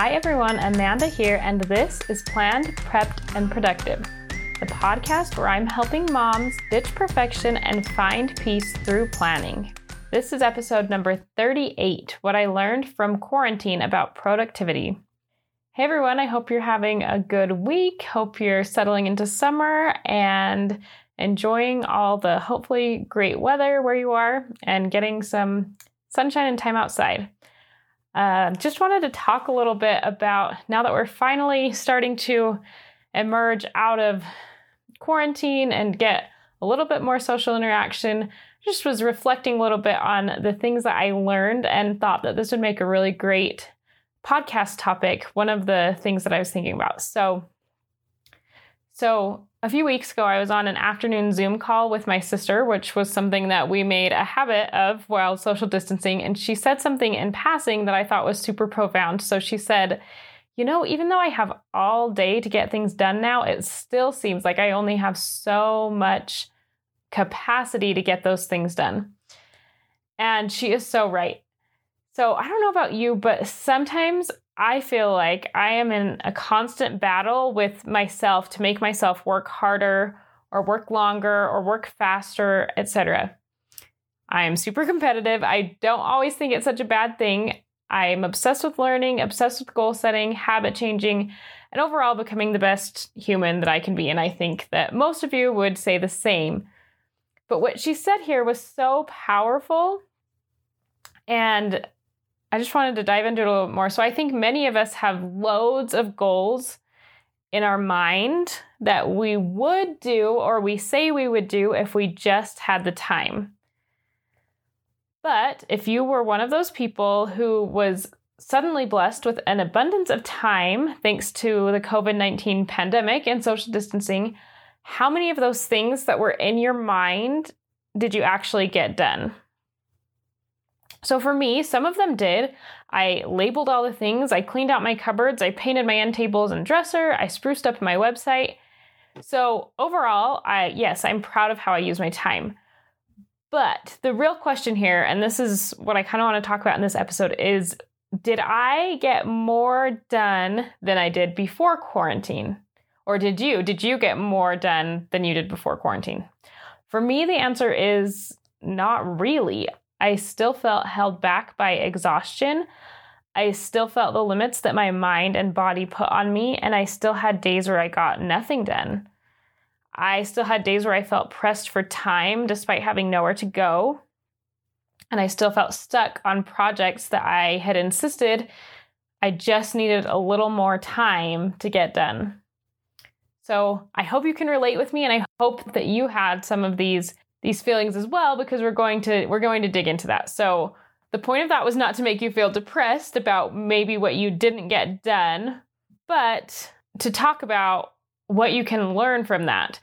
Hi everyone, Amanda here, and this is Planned, Prepped, and Productive, the podcast where I'm helping moms ditch perfection and find peace through planning. This is episode number 38 What I Learned from Quarantine About Productivity. Hey everyone, I hope you're having a good week. Hope you're settling into summer and enjoying all the hopefully great weather where you are and getting some sunshine and time outside. Uh, just wanted to talk a little bit about now that we're finally starting to emerge out of quarantine and get a little bit more social interaction. Just was reflecting a little bit on the things that I learned and thought that this would make a really great podcast topic. One of the things that I was thinking about. So, so a few weeks ago, I was on an afternoon Zoom call with my sister, which was something that we made a habit of while social distancing. And she said something in passing that I thought was super profound. So she said, You know, even though I have all day to get things done now, it still seems like I only have so much capacity to get those things done. And she is so right. So I don't know about you, but sometimes I feel like I am in a constant battle with myself to make myself work harder or work longer or work faster, etc. I am super competitive. I don't always think it's such a bad thing. I'm obsessed with learning, obsessed with goal setting, habit changing, and overall becoming the best human that I can be. And I think that most of you would say the same. But what she said here was so powerful. And I just wanted to dive into it a little more. So I think many of us have loads of goals in our mind that we would do or we say we would do if we just had the time. But if you were one of those people who was suddenly blessed with an abundance of time thanks to the COVID 19 pandemic and social distancing, how many of those things that were in your mind did you actually get done? So for me, some of them did. I labeled all the things, I cleaned out my cupboards, I painted my end tables and dresser, I spruced up my website. So overall, I yes, I'm proud of how I use my time. But the real question here, and this is what I kind of want to talk about in this episode, is did I get more done than I did before quarantine? Or did you? Did you get more done than you did before quarantine? For me, the answer is not really. I still felt held back by exhaustion. I still felt the limits that my mind and body put on me, and I still had days where I got nothing done. I still had days where I felt pressed for time despite having nowhere to go. And I still felt stuck on projects that I had insisted I just needed a little more time to get done. So I hope you can relate with me, and I hope that you had some of these these feelings as well because we're going to we're going to dig into that. So the point of that was not to make you feel depressed about maybe what you didn't get done, but to talk about what you can learn from that.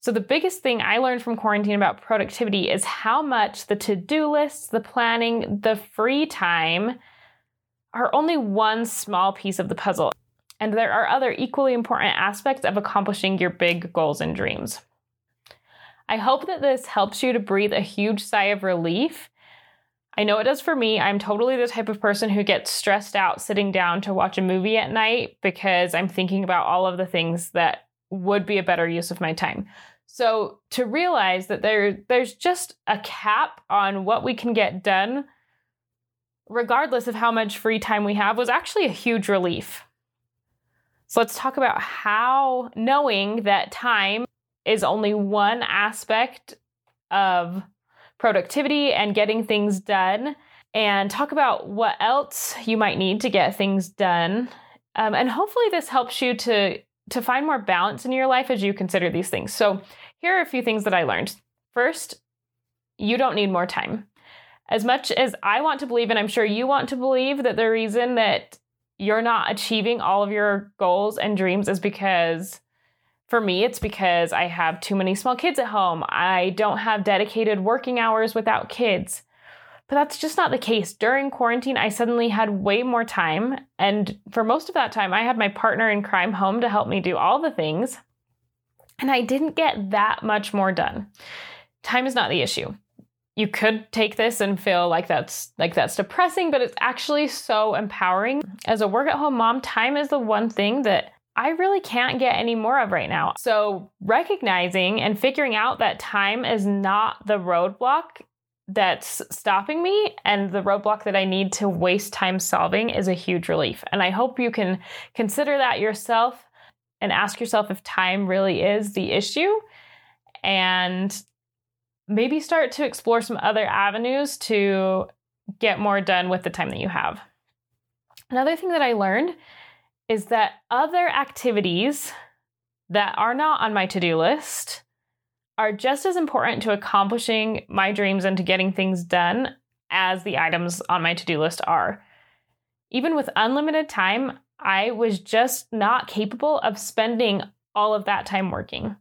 So the biggest thing I learned from quarantine about productivity is how much the to-do lists, the planning, the free time are only one small piece of the puzzle. And there are other equally important aspects of accomplishing your big goals and dreams. I hope that this helps you to breathe a huge sigh of relief. I know it does for me. I'm totally the type of person who gets stressed out sitting down to watch a movie at night because I'm thinking about all of the things that would be a better use of my time. So to realize that there there's just a cap on what we can get done regardless of how much free time we have was actually a huge relief. So let's talk about how knowing that time is only one aspect of productivity and getting things done and talk about what else you might need to get things done. Um, and hopefully this helps you to to find more balance in your life as you consider these things. So here are a few things that I learned. First, you don't need more time. As much as I want to believe, and I'm sure you want to believe, that the reason that you're not achieving all of your goals and dreams is because for me, it's because I have too many small kids at home. I don't have dedicated working hours without kids. But that's just not the case. During quarantine, I suddenly had way more time. And for most of that time, I had my partner in crime home to help me do all the things. And I didn't get that much more done. Time is not the issue. you could take this and feel like that's like that's depressing, but it's actually so empowering. As a work at home mom, time is the one thing that I really can't get any more of right now. So, recognizing and figuring out that time is not the roadblock that's stopping me and the roadblock that I need to waste time solving is a huge relief. And I hope you can consider that yourself and ask yourself if time really is the issue and maybe start to explore some other avenues to get more done with the time that you have. Another thing that I learned is that other activities that are not on my to do list are just as important to accomplishing my dreams and to getting things done as the items on my to do list are. Even with unlimited time, I was just not capable of spending all of that time working.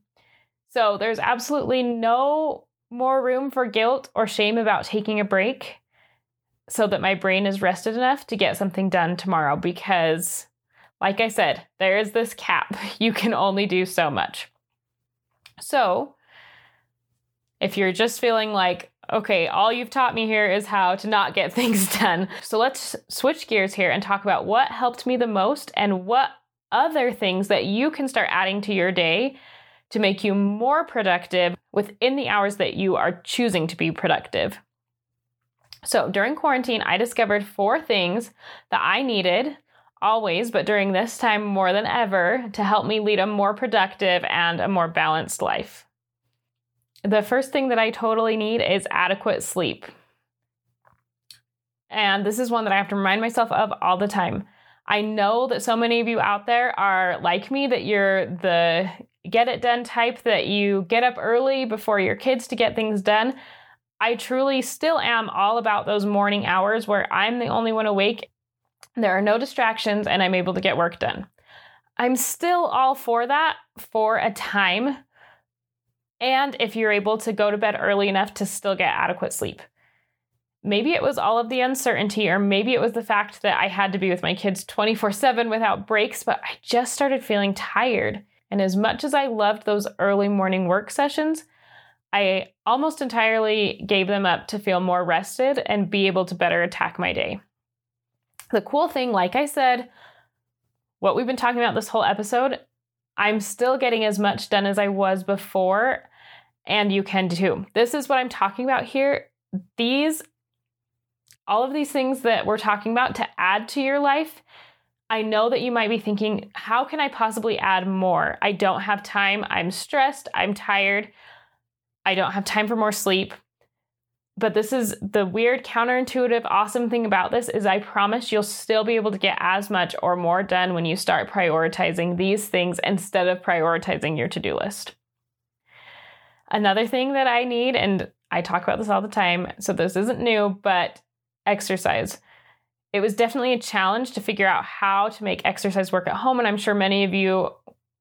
So there's absolutely no more room for guilt or shame about taking a break so that my brain is rested enough to get something done tomorrow because, like I said, there is this cap. You can only do so much. So, if you're just feeling like, okay, all you've taught me here is how to not get things done. So let's switch gears here and talk about what helped me the most and what other things that you can start adding to your day to make you more productive within the hours that you are choosing to be productive. So during quarantine, I discovered four things that I needed always, but during this time more than ever, to help me lead a more productive and a more balanced life. The first thing that I totally need is adequate sleep. And this is one that I have to remind myself of all the time. I know that so many of you out there are like me, that you're the get it done type, that you get up early before your kids to get things done. I truly still am all about those morning hours where I'm the only one awake. There are no distractions and I'm able to get work done. I'm still all for that for a time and if you're able to go to bed early enough to still get adequate sleep. Maybe it was all of the uncertainty, or maybe it was the fact that I had to be with my kids 24 7 without breaks, but I just started feeling tired. And as much as I loved those early morning work sessions, I almost entirely gave them up to feel more rested and be able to better attack my day. The cool thing, like I said, what we've been talking about this whole episode I'm still getting as much done as I was before, and you can too. This is what I'm talking about here. These, all of these things that we're talking about to add to your life. I know that you might be thinking, how can I possibly add more? I don't have time. I'm stressed. I'm tired. I don't have time for more sleep but this is the weird counterintuitive awesome thing about this is i promise you'll still be able to get as much or more done when you start prioritizing these things instead of prioritizing your to-do list. Another thing that i need and i talk about this all the time so this isn't new but exercise. It was definitely a challenge to figure out how to make exercise work at home and i'm sure many of you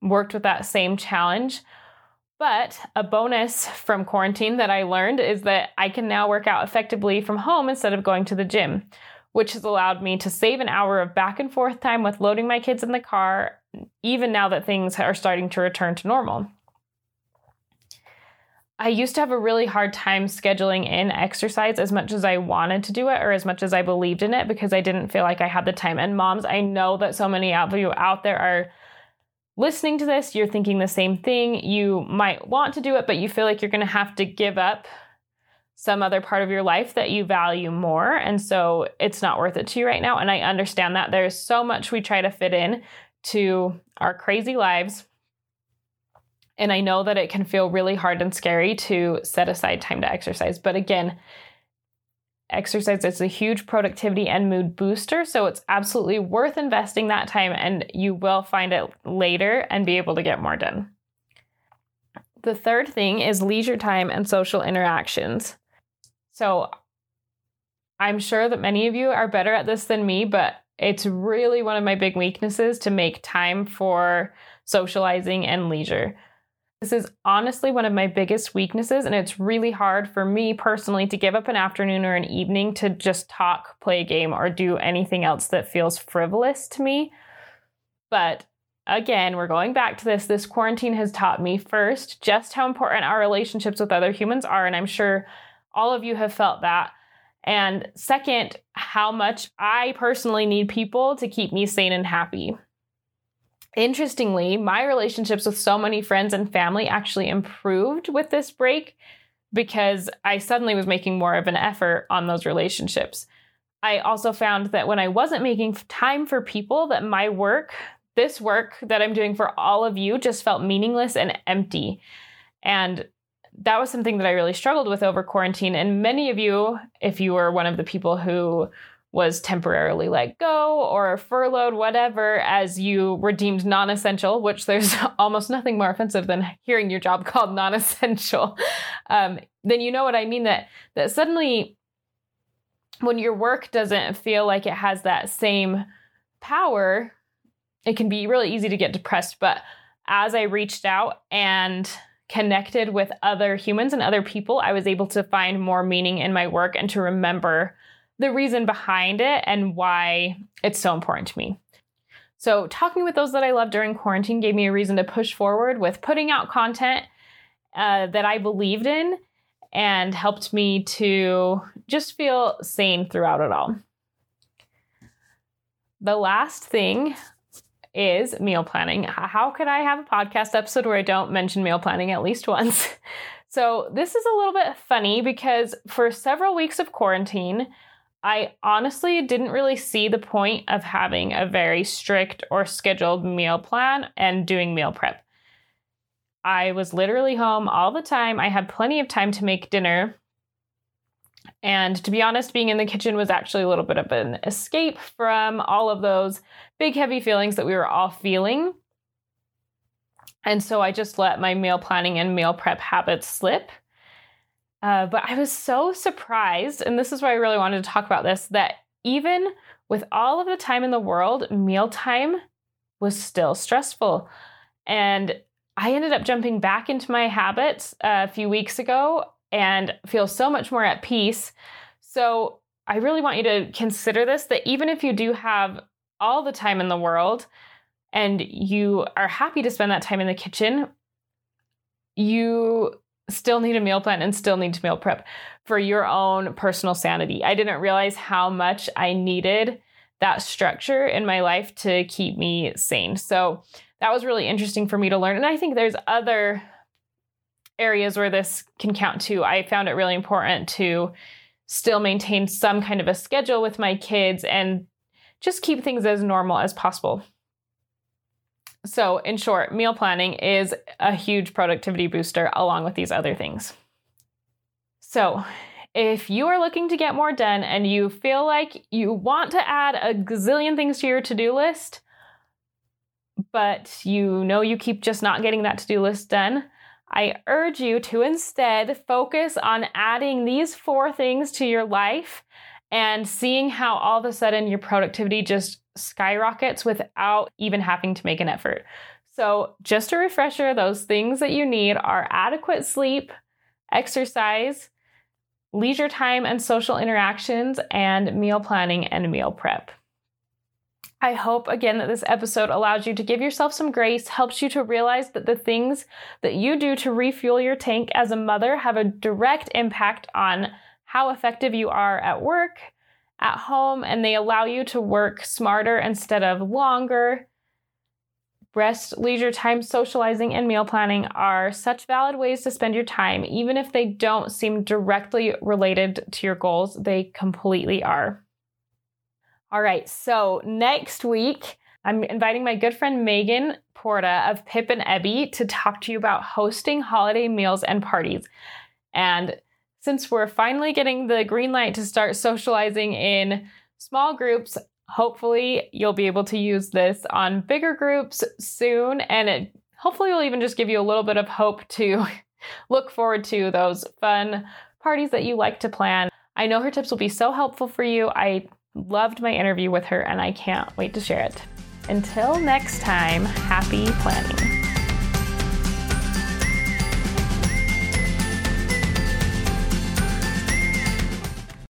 worked with that same challenge but a bonus from quarantine that I learned is that I can now work out effectively from home instead of going to the gym, which has allowed me to save an hour of back and forth time with loading my kids in the car, even now that things are starting to return to normal. I used to have a really hard time scheduling in exercise as much as I wanted to do it or as much as I believed in it because I didn't feel like I had the time. And moms, I know that so many of you out there are listening to this, you're thinking the same thing. You might want to do it, but you feel like you're going to have to give up some other part of your life that you value more. And so it's not worth it to you right now. And I understand that there's so much we try to fit in to our crazy lives. And I know that it can feel really hard and scary to set aside time to exercise. But again, exercise is a huge productivity and mood booster. So it's absolutely worth investing that time, and you will find it later and be able to get more done. The third thing is leisure time and social interactions. So I'm sure that many of you are better at this than me, but it's really one of my big weaknesses to make time for socializing and leisure. This is honestly one of my biggest weaknesses, and it's really hard for me personally to give up an afternoon or an evening to just talk, play a game, or do anything else that feels frivolous to me. But again, we're going back to this. This quarantine has taught me first just how important our relationships with other humans are, and I'm sure all of you have felt that. And second, how much I personally need people to keep me sane and happy. Interestingly, my relationships with so many friends and family actually improved with this break because I suddenly was making more of an effort on those relationships. I also found that when I wasn't making time for people, that my work, this work that I'm doing for all of you, just felt meaningless and empty. And that was something that I really struggled with over quarantine. And many of you, if you were one of the people who was temporarily let go or furloughed, whatever, as you were deemed non essential, which there's almost nothing more offensive than hearing your job called non essential, um, then you know what I mean that, that suddenly when your work doesn't feel like it has that same power, it can be really easy to get depressed. But as I reached out and connected with other humans and other people, I was able to find more meaning in my work and to remember the reason behind it and why it's so important to me. So, talking with those that I love during quarantine gave me a reason to push forward with putting out content uh, that I believed in and helped me to just feel sane throughout it all. The last thing is meal planning. How could I have a podcast episode where I don't mention meal planning at least once? So, this is a little bit funny because for several weeks of quarantine, I honestly didn't really see the point of having a very strict or scheduled meal plan and doing meal prep. I was literally home all the time. I had plenty of time to make dinner. And to be honest, being in the kitchen was actually a little bit of an escape from all of those big, heavy feelings that we were all feeling. And so I just let my meal planning and meal prep habits slip. Uh, but I was so surprised, and this is why I really wanted to talk about this, that even with all of the time in the world, mealtime was still stressful. And I ended up jumping back into my habits a few weeks ago and feel so much more at peace. So I really want you to consider this that even if you do have all the time in the world and you are happy to spend that time in the kitchen, you still need a meal plan and still need to meal prep for your own personal sanity. I didn't realize how much I needed that structure in my life to keep me sane. So that was really interesting for me to learn. And I think there's other areas where this can count too. I found it really important to still maintain some kind of a schedule with my kids and just keep things as normal as possible. So, in short, meal planning is a huge productivity booster along with these other things. So, if you are looking to get more done and you feel like you want to add a gazillion things to your to do list, but you know you keep just not getting that to do list done, I urge you to instead focus on adding these four things to your life and seeing how all of a sudden your productivity just skyrockets without even having to make an effort. So, just a refresher those things that you need are adequate sleep, exercise, leisure time and social interactions, and meal planning and meal prep. I hope again that this episode allows you to give yourself some grace, helps you to realize that the things that you do to refuel your tank as a mother have a direct impact on how effective you are at work, at home, and they allow you to work smarter instead of longer. Rest, leisure time, socializing, and meal planning are such valid ways to spend your time. Even if they don't seem directly related to your goals, they completely are. All right, so next week, I'm inviting my good friend Megan Porta of Pip and Ebby to talk to you about hosting holiday meals and parties. And since we're finally getting the green light to start socializing in small groups, hopefully you'll be able to use this on bigger groups soon. And it hopefully will even just give you a little bit of hope to look forward to those fun parties that you like to plan. I know her tips will be so helpful for you. I loved my interview with her and I can't wait to share it. Until next time, happy planning.